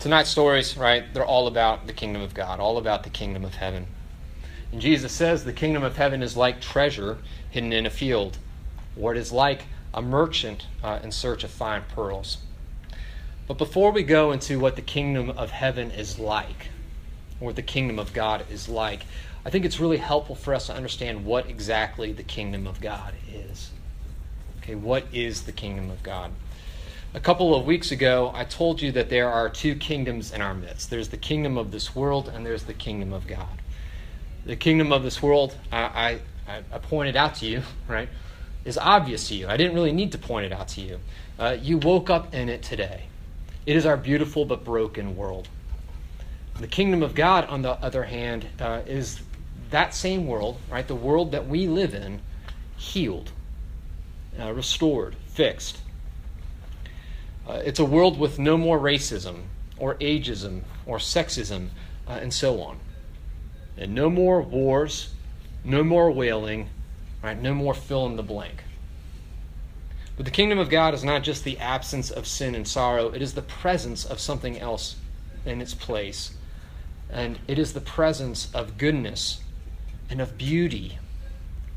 Tonight's stories, right, they're all about the kingdom of God, all about the kingdom of heaven. And Jesus says the kingdom of heaven is like treasure hidden in a field, or it is like a merchant uh, in search of fine pearls. But before we go into what the kingdom of heaven is like, or what the kingdom of God is like, I think it's really helpful for us to understand what exactly the kingdom of God is. Okay, what is the kingdom of God? A couple of weeks ago, I told you that there are two kingdoms in our midst there's the kingdom of this world, and there's the kingdom of God. The kingdom of this world, I, I, I pointed out to you, right, is obvious to you. I didn't really need to point it out to you. Uh, you woke up in it today. It is our beautiful but broken world. The kingdom of God, on the other hand, uh, is that same world, right? The world that we live in, healed, uh, restored, fixed. Uh, it's a world with no more racism or ageism or sexism uh, and so on. And no more wars, no more wailing, right? No more fill in the blank. But the kingdom of God is not just the absence of sin and sorrow, it is the presence of something else in its place. And it is the presence of goodness and of beauty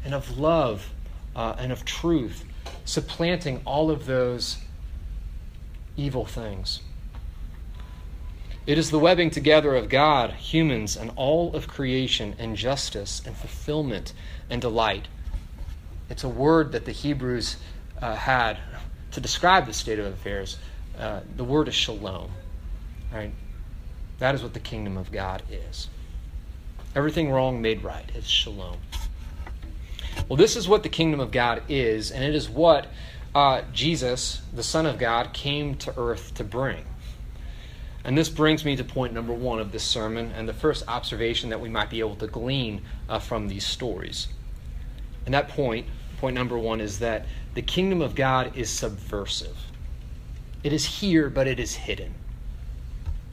and of love uh, and of truth, supplanting all of those evil things. It is the webbing together of God, humans, and all of creation, and justice, and fulfillment, and delight. It's a word that the Hebrews uh, had to describe the state of affairs. Uh, the word is shalom. Right? That is what the kingdom of God is. Everything wrong made right. It's shalom. Well, this is what the kingdom of God is, and it is what uh, Jesus, the Son of God, came to earth to bring. And this brings me to point number one of this sermon, and the first observation that we might be able to glean uh, from these stories. And that point, point number one, is that the kingdom of God is subversive. It is here, but it is hidden.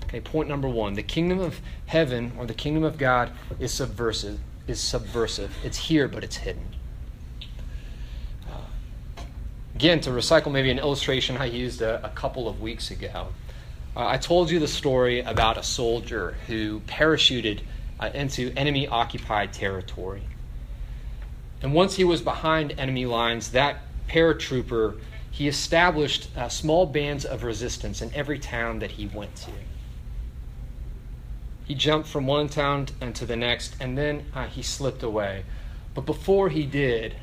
Okay, point number one. The kingdom of heaven or the kingdom of God is subversive. Is subversive. It's here, but it's hidden. Uh, again, to recycle maybe an illustration I used a, a couple of weeks ago. Uh, I told you the story about a soldier who parachuted uh, into enemy occupied territory. And once he was behind enemy lines, that paratrooper, he established uh, small bands of resistance in every town that he went to. He jumped from one town to the next, and then uh, he slipped away. But before he did,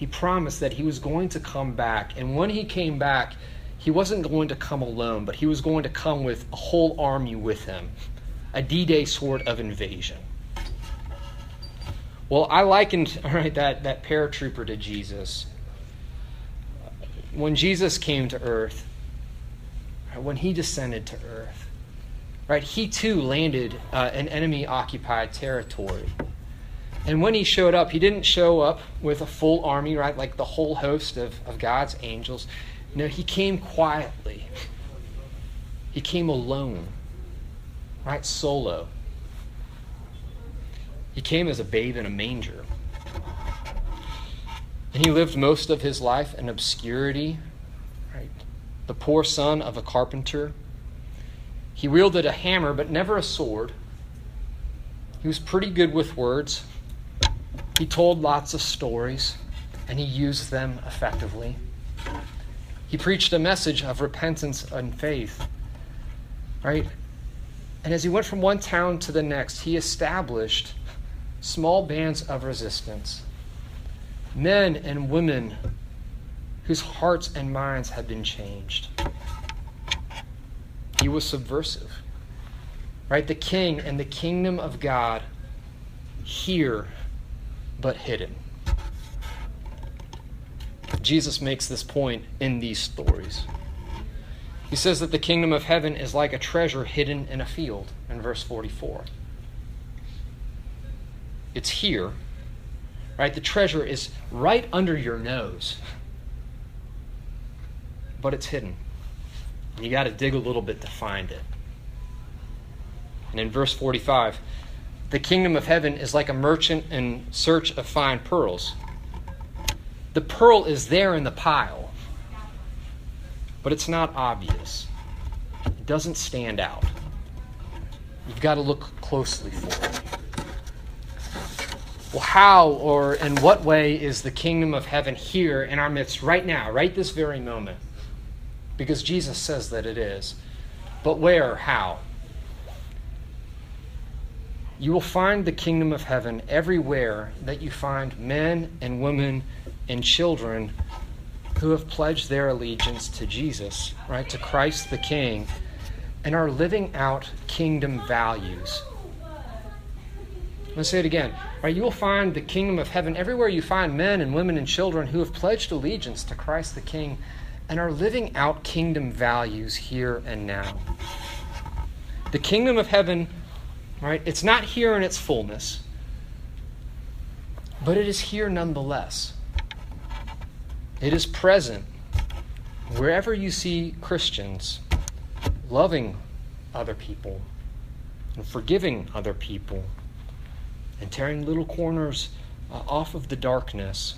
he promised that he was going to come back. And when he came back, he wasn't going to come alone, but he was going to come with a whole army with him, a D Day sort of invasion. Well, I likened all right, that, that paratrooper to Jesus. When Jesus came to earth, when he descended to earth, right, he too landed uh, in enemy occupied territory. And when he showed up, he didn't show up with a full army, right, like the whole host of, of God's angels. No, he came quietly. He came alone, right, solo. He came as a babe in a manger. And he lived most of his life in obscurity, right? The poor son of a carpenter. He wielded a hammer, but never a sword. He was pretty good with words. He told lots of stories, and he used them effectively. He preached a message of repentance and faith, right? And as he went from one town to the next, he established small bands of resistance, men and women whose hearts and minds had been changed. He was subversive. Right? The king and the kingdom of God here, but hidden. Jesus makes this point in these stories. He says that the kingdom of heaven is like a treasure hidden in a field in verse 44. It's here, right? The treasure is right under your nose, but it's hidden. You got to dig a little bit to find it. And in verse 45, the kingdom of heaven is like a merchant in search of fine pearls. The pearl is there in the pile, but it's not obvious. It doesn't stand out. You've got to look closely for it. Well, how or in what way is the kingdom of heaven here in our midst right now, right this very moment? Because Jesus says that it is. But where? How? You will find the kingdom of heaven everywhere that you find men and women and children who have pledged their allegiance to Jesus, right, to Christ the King, and are living out kingdom values. Let's say it again. Right, you will find the kingdom of heaven everywhere you find men and women and children who have pledged allegiance to Christ the King and are living out kingdom values here and now. The kingdom of heaven, right, it's not here in its fullness, but it is here nonetheless. It is present wherever you see Christians loving other people and forgiving other people and tearing little corners uh, off of the darkness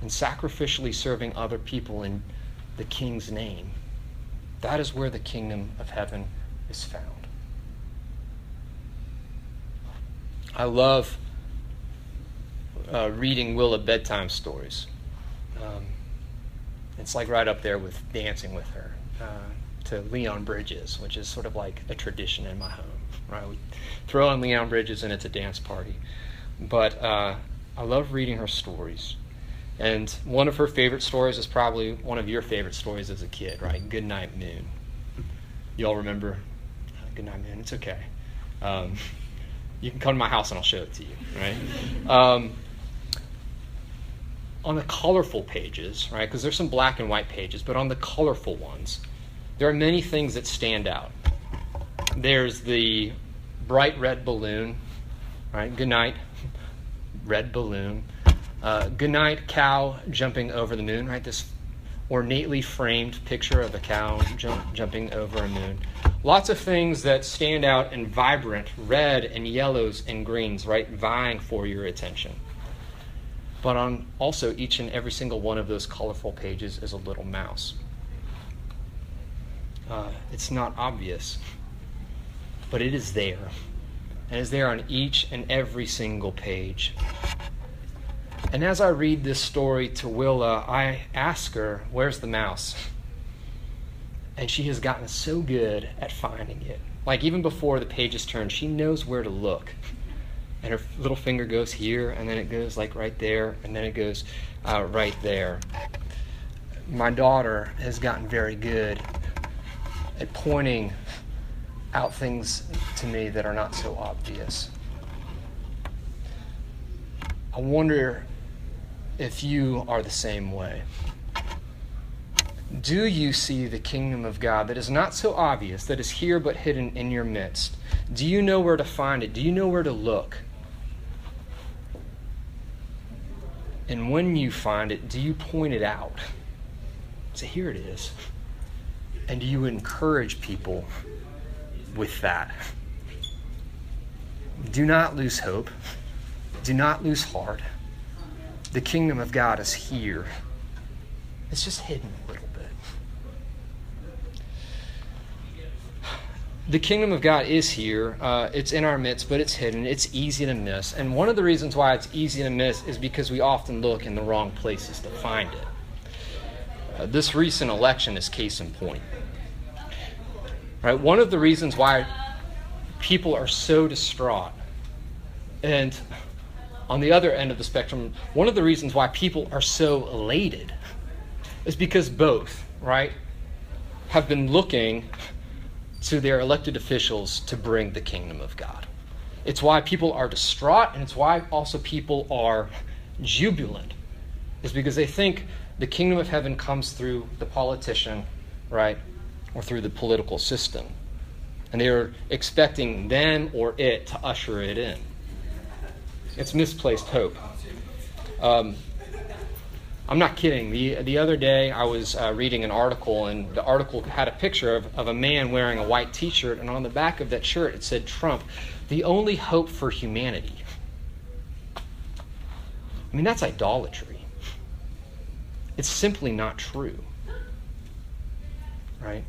and sacrificially serving other people in the king's name. That is where the kingdom of heaven is found. I love uh, reading Willa bedtime stories. Um, it's like right up there with dancing with her uh, to Leon Bridges, which is sort of like a tradition in my home. Right, we throw on Leon Bridges and it's a dance party. But uh, I love reading her stories. And one of her favorite stories is probably one of your favorite stories as a kid, right? Good Night Moon. You all remember Good Night Moon? It's okay. Um, you can come to my house and I'll show it to you, right? Um, on the colorful pages, right? Because there's some black and white pages, but on the colorful ones, there are many things that stand out. There's the bright red balloon, right? Good night, red balloon. Uh, good night, cow jumping over the moon, right? This ornately framed picture of a cow jump, jumping over a moon. Lots of things that stand out in vibrant red and yellows and greens, right? Vying for your attention. But on also each and every single one of those colorful pages is a little mouse. Uh, it's not obvious but it is there. And is there on each and every single page. And as I read this story to Willa, I ask her, Where's the mouse? And she has gotten so good at finding it. Like even before the pages turn, she knows where to look. And her little finger goes here, and then it goes like right there, and then it goes uh, right there. My daughter has gotten very good at pointing out things to me that are not so obvious. I wonder if you are the same way. Do you see the kingdom of God that is not so obvious, that is here but hidden in your midst? Do you know where to find it? Do you know where to look? And when you find it, do you point it out? Say, here it is. And do you encourage people with that. Do not lose hope. Do not lose heart. The kingdom of God is here. It's just hidden a little bit. The kingdom of God is here. Uh, it's in our midst, but it's hidden. It's easy to miss. And one of the reasons why it's easy to miss is because we often look in the wrong places to find it. Uh, this recent election is case in point. Right? One of the reasons why people are so distraught, and on the other end of the spectrum, one of the reasons why people are so elated is because both, right, have been looking to their elected officials to bring the kingdom of God. It's why people are distraught, and it's why also people are jubilant, is because they think the kingdom of heaven comes through the politician, right, or through the political system. And they are expecting them or it to usher it in. It's misplaced hope. Um, I'm not kidding. The, the other day, I was uh, reading an article, and the article had a picture of, of a man wearing a white t shirt, and on the back of that shirt, it said Trump, the only hope for humanity. I mean, that's idolatry. It's simply not true. Right?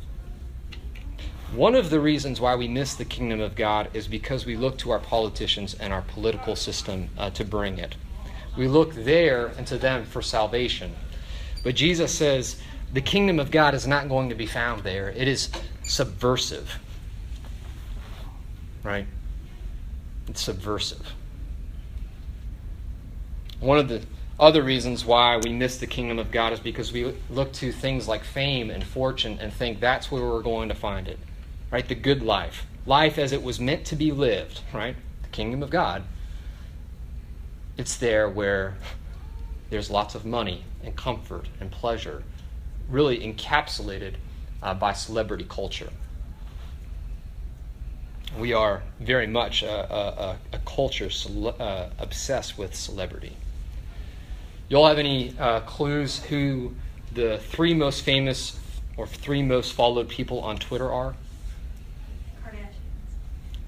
One of the reasons why we miss the kingdom of God is because we look to our politicians and our political system uh, to bring it. We look there and to them for salvation. But Jesus says the kingdom of God is not going to be found there, it is subversive. Right? It's subversive. One of the other reasons why we miss the kingdom of God is because we look to things like fame and fortune and think that's where we're going to find it. Right? The good life. Life as it was meant to be lived, right? The kingdom of God. It's there where there's lots of money and comfort and pleasure, really encapsulated uh, by celebrity culture. We are very much a, a, a culture cele- uh, obsessed with celebrity. Y'all have any uh, clues who the three most famous or three most followed people on Twitter are? Kardashians.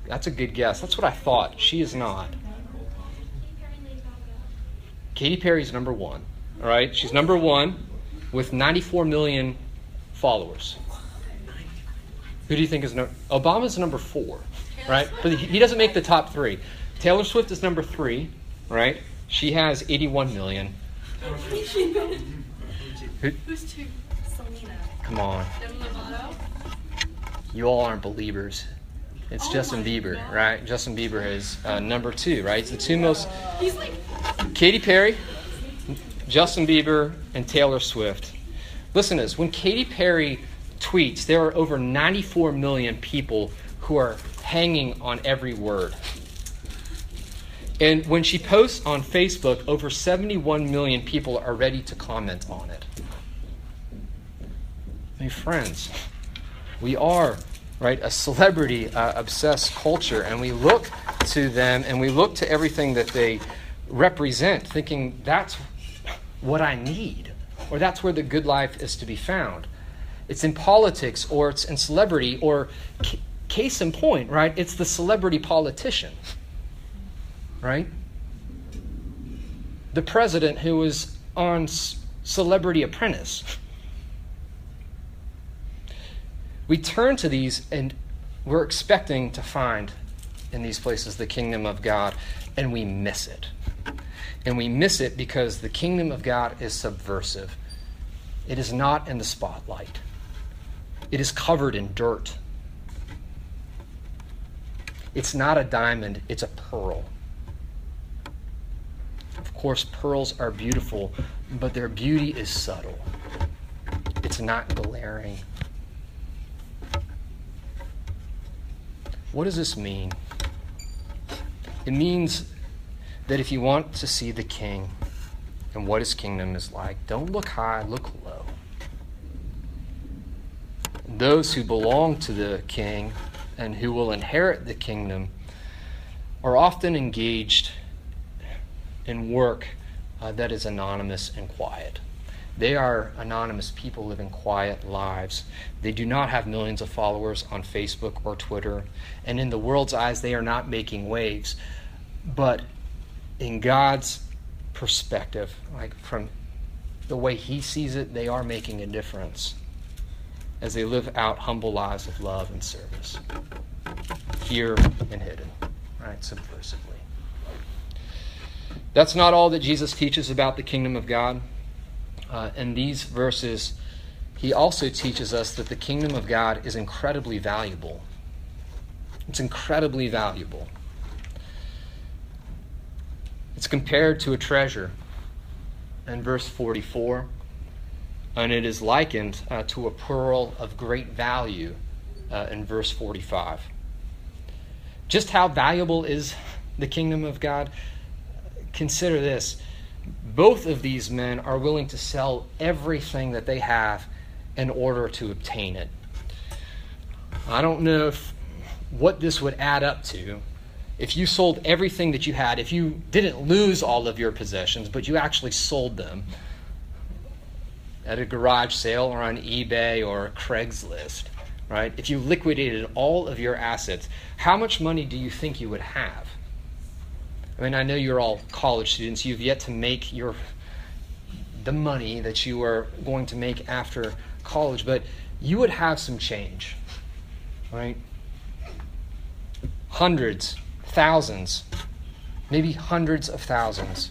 That's a good guess. That's what I thought. She is not. Katy Perry's number one. All right, she's number one with 94 million followers. Who do you think is number? Obama's number four, right? But he doesn't make the top three. Taylor Swift is number three, right? She has 81 million. Who, Who's two? Selena. come on, you all aren't believers. It's Oh Justin Bieber, God. right? Justin Bieber is uh, number two, right? It's the two most He's like. Katy Perry, Justin Bieber, and Taylor Swift. Listen to this. When Katy Perry tweets, there are over 94 million people who are hanging on every word. And when she posts on Facebook, over 71 million people are ready to comment on it. My friends, we are right a celebrity uh, obsessed culture, and we look to them and we look to everything that they represent, thinking that's what I need, or that's where the good life is to be found. It's in politics, or it's in celebrity, or c- case in point, right? It's the celebrity politician, right? The president who was on Celebrity Apprentice. We turn to these and we're expecting to find in these places the kingdom of God, and we miss it. And we miss it because the kingdom of God is subversive. It is not in the spotlight, it is covered in dirt. It's not a diamond, it's a pearl. Of course, pearls are beautiful, but their beauty is subtle. It's not glaring. What does this mean? It means that if you want to see the king and what his kingdom is like, don't look high, look low. Those who belong to the king and who will inherit the kingdom are often engaged in work uh, that is anonymous and quiet. They are anonymous people living quiet lives. They do not have millions of followers on Facebook or Twitter. And in the world's eyes, they are not making waves. But in God's perspective, like from the way He sees it, they are making a difference as they live out humble lives of love and service, here and hidden, right? Subversively. That's not all that Jesus teaches about the kingdom of God. Uh, in these verses, he also teaches us that the kingdom of God is incredibly valuable. It's incredibly valuable. It's compared to a treasure in verse 44, and it is likened uh, to a pearl of great value uh, in verse 45. Just how valuable is the kingdom of God? Consider this both of these men are willing to sell everything that they have in order to obtain it. I don't know if, what this would add up to if you sold everything that you had, if you didn't lose all of your possessions, but you actually sold them at a garage sale or on eBay or Craigslist, right? If you liquidated all of your assets, how much money do you think you would have? I mean, I know you're all college students. You've yet to make your the money that you are going to make after college, but you would have some change. right? Hundreds, thousands, maybe hundreds of thousands,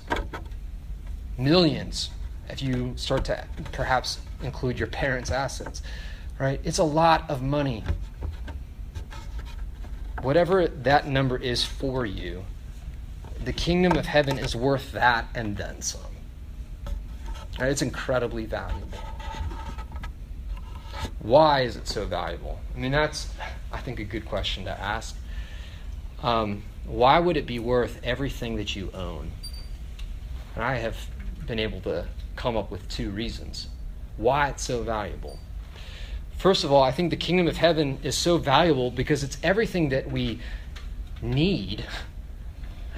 millions, if you start to perhaps include your parents' assets, right? It's a lot of money. Whatever that number is for you, the kingdom of heaven is worth that and then some. Right? It's incredibly valuable. Why is it so valuable? I mean, that's, I think, a good question to ask. Um, why would it be worth everything that you own? And I have been able to come up with two reasons why it's so valuable. First of all, I think the kingdom of heaven is so valuable because it's everything that we need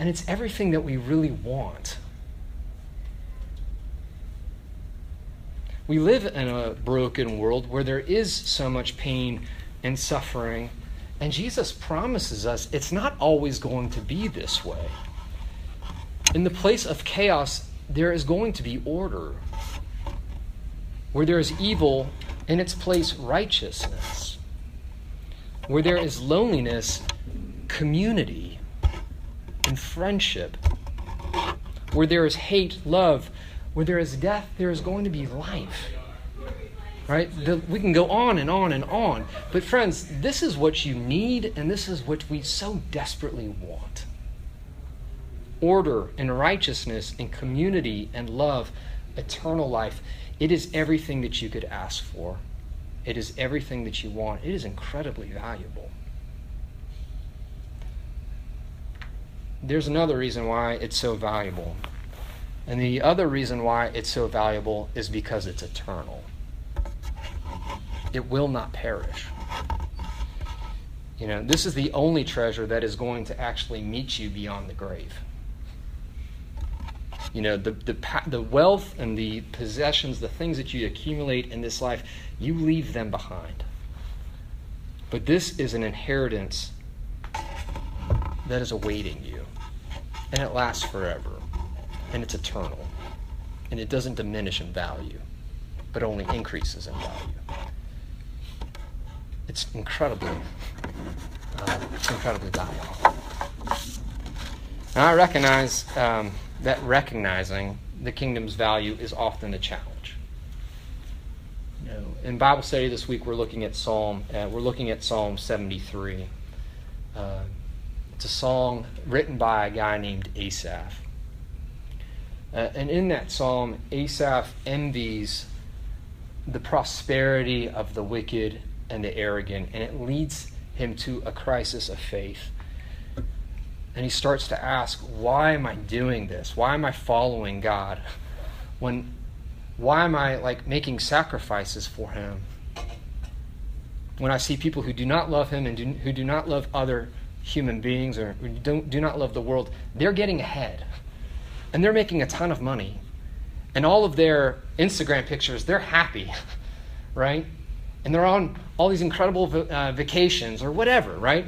and it's everything that we really want. We live in a broken world where there is so much pain and suffering, and Jesus promises us it's not always going to be this way. In the place of chaos, there is going to be order. Where there is evil, in its place, righteousness. Where there is loneliness, community and friendship. Where there is hate, love. Where there is death, there is going to be life. Right? The, we can go on and on and on. But, friends, this is what you need, and this is what we so desperately want order and righteousness and community and love, eternal life. It is everything that you could ask for. It is everything that you want. It is incredibly valuable. There's another reason why it's so valuable. And the other reason why it's so valuable is because it's eternal. It will not perish. You know, this is the only treasure that is going to actually meet you beyond the grave. You know, the, the, the wealth and the possessions, the things that you accumulate in this life, you leave them behind. But this is an inheritance that is awaiting you. And it lasts forever. And it's eternal. And it doesn't diminish in value, but only increases in value. It's incredibly, uh, it's incredibly valuable. And I recognize um, that recognizing the kingdom's value is often a challenge. You know, in Bible study this week, we're looking at Psalm. Uh, we're looking at Psalm 73. Uh, it's a song written by a guy named Asaph. Uh, and in that psalm, Asaph envies the prosperity of the wicked and the arrogant, and it leads him to a crisis of faith. And he starts to ask, why am I doing this? Why am I following God? When why am I like making sacrifices for him? When I see people who do not love him and do, who do not love other human beings or don't, do not love the world, they're getting ahead. And they're making a ton of money. And all of their Instagram pictures, they're happy, right? And they're on all these incredible uh, vacations or whatever, right?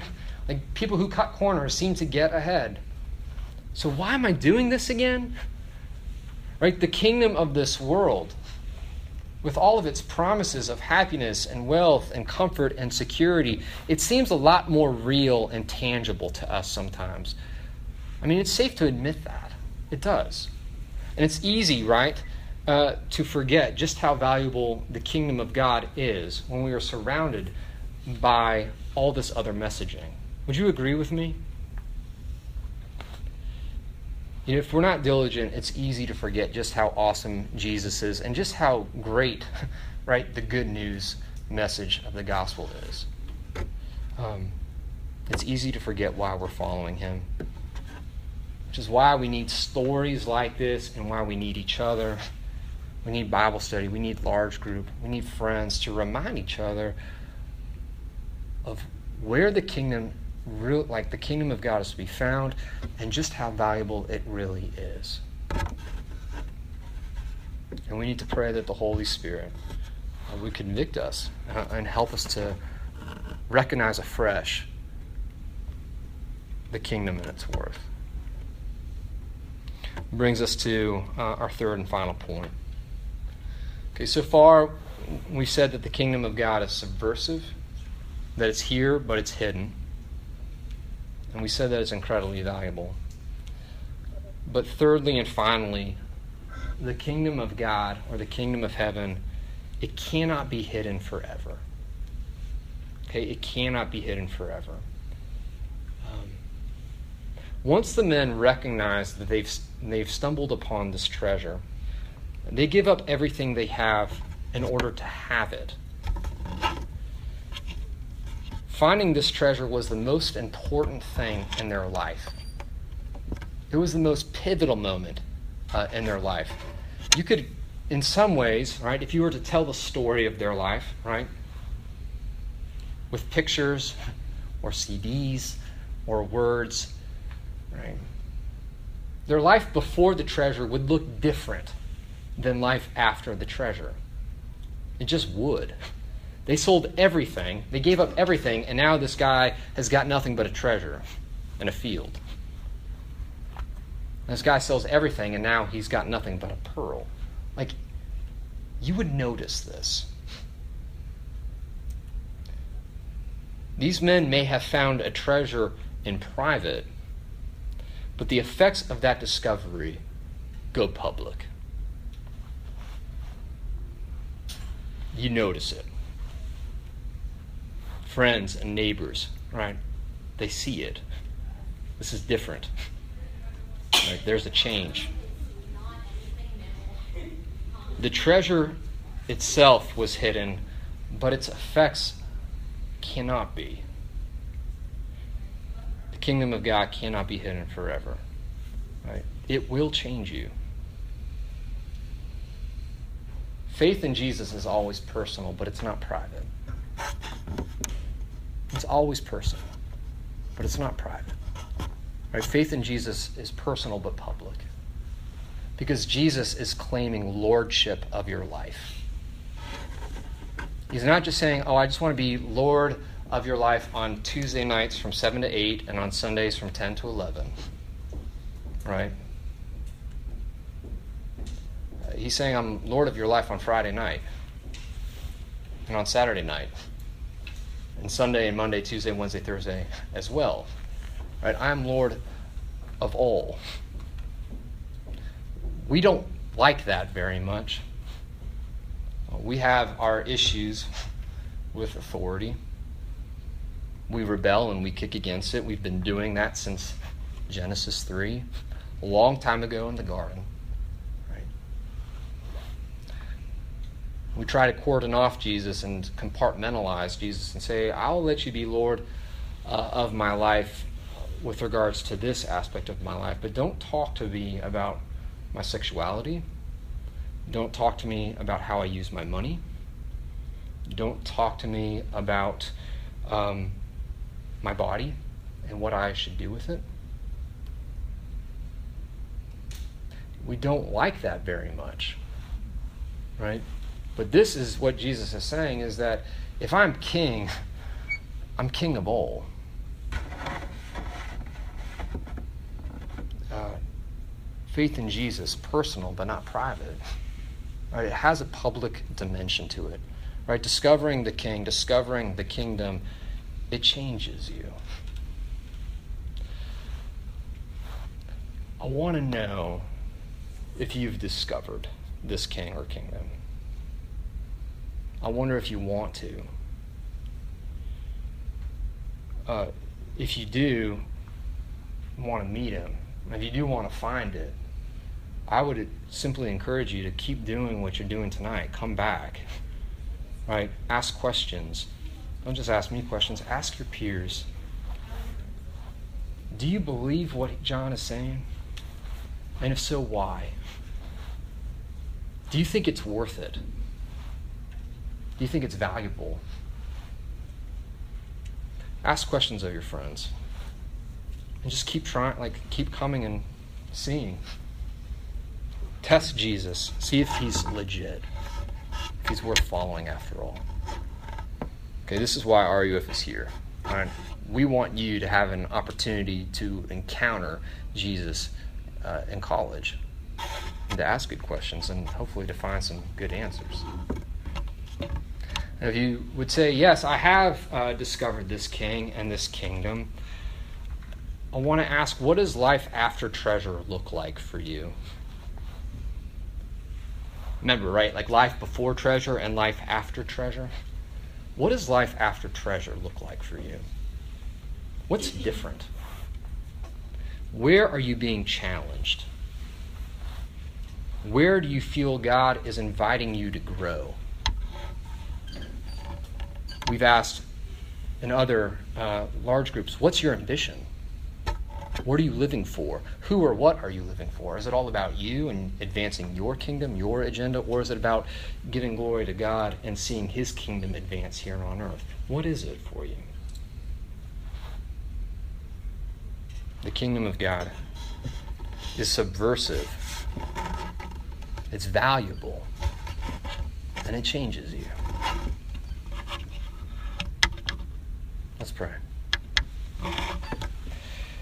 Like people who cut corners seem to get ahead. So why am I doing this again? Right? The kingdom of this world, with all of its promises of happiness and wealth and comfort and security, it seems a lot more real and tangible to us sometimes. I mean, it's safe to admit that. It does. And it's easy, right, uh, to forget just how valuable the kingdom of God is when we are surrounded by all this other messaging. Would you agree with me? You know, if we're not diligent, it's easy to forget just how awesome Jesus is and just how great, right, the good news message of the gospel is. Um, it's easy to forget why we're following him, which is why we need stories like this and why we need each other. We need Bible study. We need large group. We need friends to remind each other of where the kingdom real, like the kingdom of God is to be found and just how valuable it really is. And we need to pray that the Holy Spirit uh, would convict us uh, and help us to recognize afresh the kingdom and its worth. Brings us to uh, our third and final point. Okay, so far we said that the kingdom of God is subversive that it's here, but it's hidden. And we said that it's incredibly valuable. But thirdly and finally, the kingdom of God or the kingdom of heaven, it cannot be hidden forever. Okay, it cannot be hidden forever. Um, once the men recognize that they've, they've stumbled upon this treasure, they give up everything they have in order to have it. Finding this treasure was the most important thing in their life. It was the most pivotal moment uh, in their life. You could, in some ways, right, if you were to tell the story of their life, right, with pictures or CDs or words, right, their life before the treasure would look different than life after the treasure. It just would. They sold everything, they gave up everything, and now this guy has got nothing but a treasure and a field. This guy sells everything, and now he's got nothing but a pearl. Like, you would notice this. These men may have found a treasure in private, but the effects of that discovery go public. You notice it friends and neighbors, right? They see it. This is different. Right? There's a change. The treasure itself was hidden, but its effects cannot be. The kingdom of God cannot be hidden forever. Right? It will change you. Faith in Jesus is always personal, but it's not private. Always personal, but it's not private. Right? Faith in Jesus is personal but public. Because Jesus is claiming lordship of your life. He's not just saying, oh, I just want to be Lord of your life on Tuesday nights from 7 to 8 and on Sundays from 10 to 11. Right? He's saying, I'm Lord of your life on Friday night and on Saturday night and Sunday and Monday, Tuesday, Wednesday, Thursday as well. Right? I am Lord of all. We don't like that very much. We have our issues with authority. We rebel and we kick against it. We've been doing that since Genesis 3, a long time ago in the garden. We try to cordon off Jesus and compartmentalize Jesus and say, I'll let you be Lord uh, of my life with regards to this aspect of my life, but don't talk to me about my sexuality. Don't talk to me about how I use my money. Don't talk to me about um, my body and what I should do with it. We don't like that very much, right? But this is what Jesus is saying is that if I'm king, I'm king of all. Uh, faith in Jesus, personal but not private. Right? It has a public dimension to it. Right? Discovering the king, discovering the kingdom, it changes you. I want to know if you've discovered this king or kingdom. I wonder if you want to. Uh, if you do want to meet him, if you do want to find it, I would simply encourage you to keep doing what you're doing tonight. Come back, right? Ask questions. Don't just ask me questions, ask your peers. Do you believe what John is saying? And if so, why? Do you think it's worth it? Do you think it's valuable? Ask questions of your friends. And just keep trying, like, keep coming and seeing. Test Jesus. See if he's legit, if he's worth following after all. Okay, this is why RUF is here. All right? We want you to have an opportunity to encounter Jesus uh, in college and to ask good questions and hopefully to find some good answers. If you would say, Yes, I have uh, discovered this king and this kingdom, I want to ask, what does life after treasure look like for you? Remember, right? Like life before treasure and life after treasure. What does life after treasure look like for you? What's different? Where are you being challenged? Where do you feel God is inviting you to grow? We've asked in other uh, large groups, what's your ambition? What are you living for? Who or what are you living for? Is it all about you and advancing your kingdom, your agenda, or is it about giving glory to God and seeing His kingdom advance here on earth? What is it for you? The kingdom of God is subversive, it's valuable, and it changes you. Let's pray.